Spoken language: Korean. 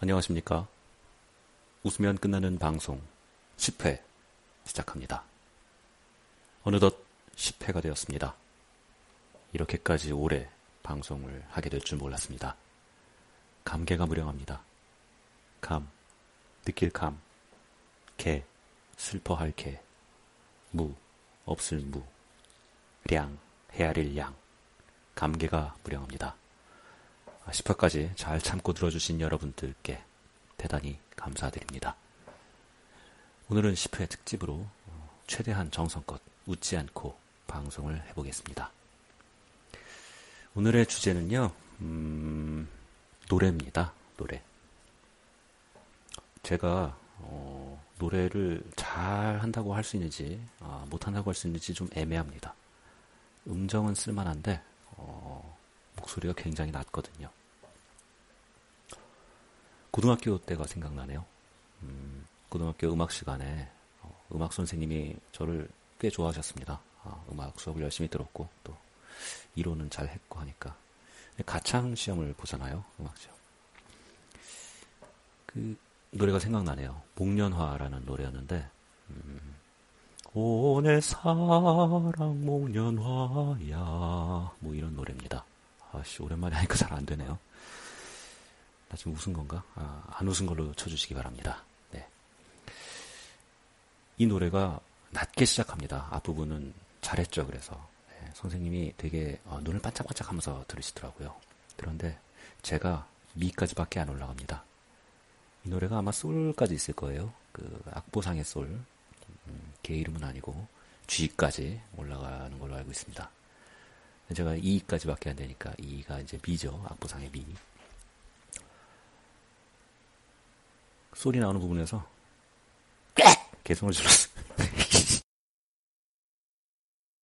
안녕하십니까. 웃으면 끝나는 방송 10회 시작합니다. 어느덧 10회가 되었습니다. 이렇게까지 오래 방송을 하게 될 줄 몰랐습니다. 감개가 무량합니다. 감, 느낄 감, 개, 슬퍼할 개, 무, 없을 무, 량, 헤아릴 양, 감개가 무량합니다. 10화까지 잘 참고 들어주신 여러분들께 대단히 감사드립니다. 오늘은 10회 특집으로 최대한 정성껏 웃지 않고 방송을 해보겠습니다. 오늘의 주제는요, 음, 노래입니다. 노래. 제가 어, 노래를 잘 한다고 할 수 있는지 아, 못 한다고 할 수 있는지 좀 애매합니다. 음정은 쓸만한데 어, 목소리가 굉장히 낮거든요. 고등학교 때가 생각나네요. 음, 고등학교 음악 시간에 어, 음악 선생님이 저를 꽤 좋아하셨습니다. 아, 음악 수업을 열심히 들었고 또 이론은 잘 했고 하니까 가창 시험을 보잖아요. 음악 시험. 그 노래가 생각나네요. 목련화라는 노래였는데 음, 오내 사랑 목련화야 뭐 이런 노래입니다. 아씨 오랜만에 하니까 잘 안 되네요. 나 지금 웃은 건가? 아, 안 웃은 걸로 쳐주시기 바랍니다. 네. 이 노래가 낮게 시작합니다. 앞부분은 잘했죠. 그래서 네, 선생님이 되게 어, 눈을 반짝반짝하면서 들으시더라고요. 그런데 제가 미까지밖에 안 올라갑니다. 이 노래가 아마 솔까지 있을 거예요. 그 악보상의 솔, 음, 개 이름은 아니고 G까지 올라가는 걸로 알고 있습니다. 제가 2까지밖에 안 되니까 2가 이제 미죠. 악보상의 미. 소리 나오는 부분에서 개성을 질렀어.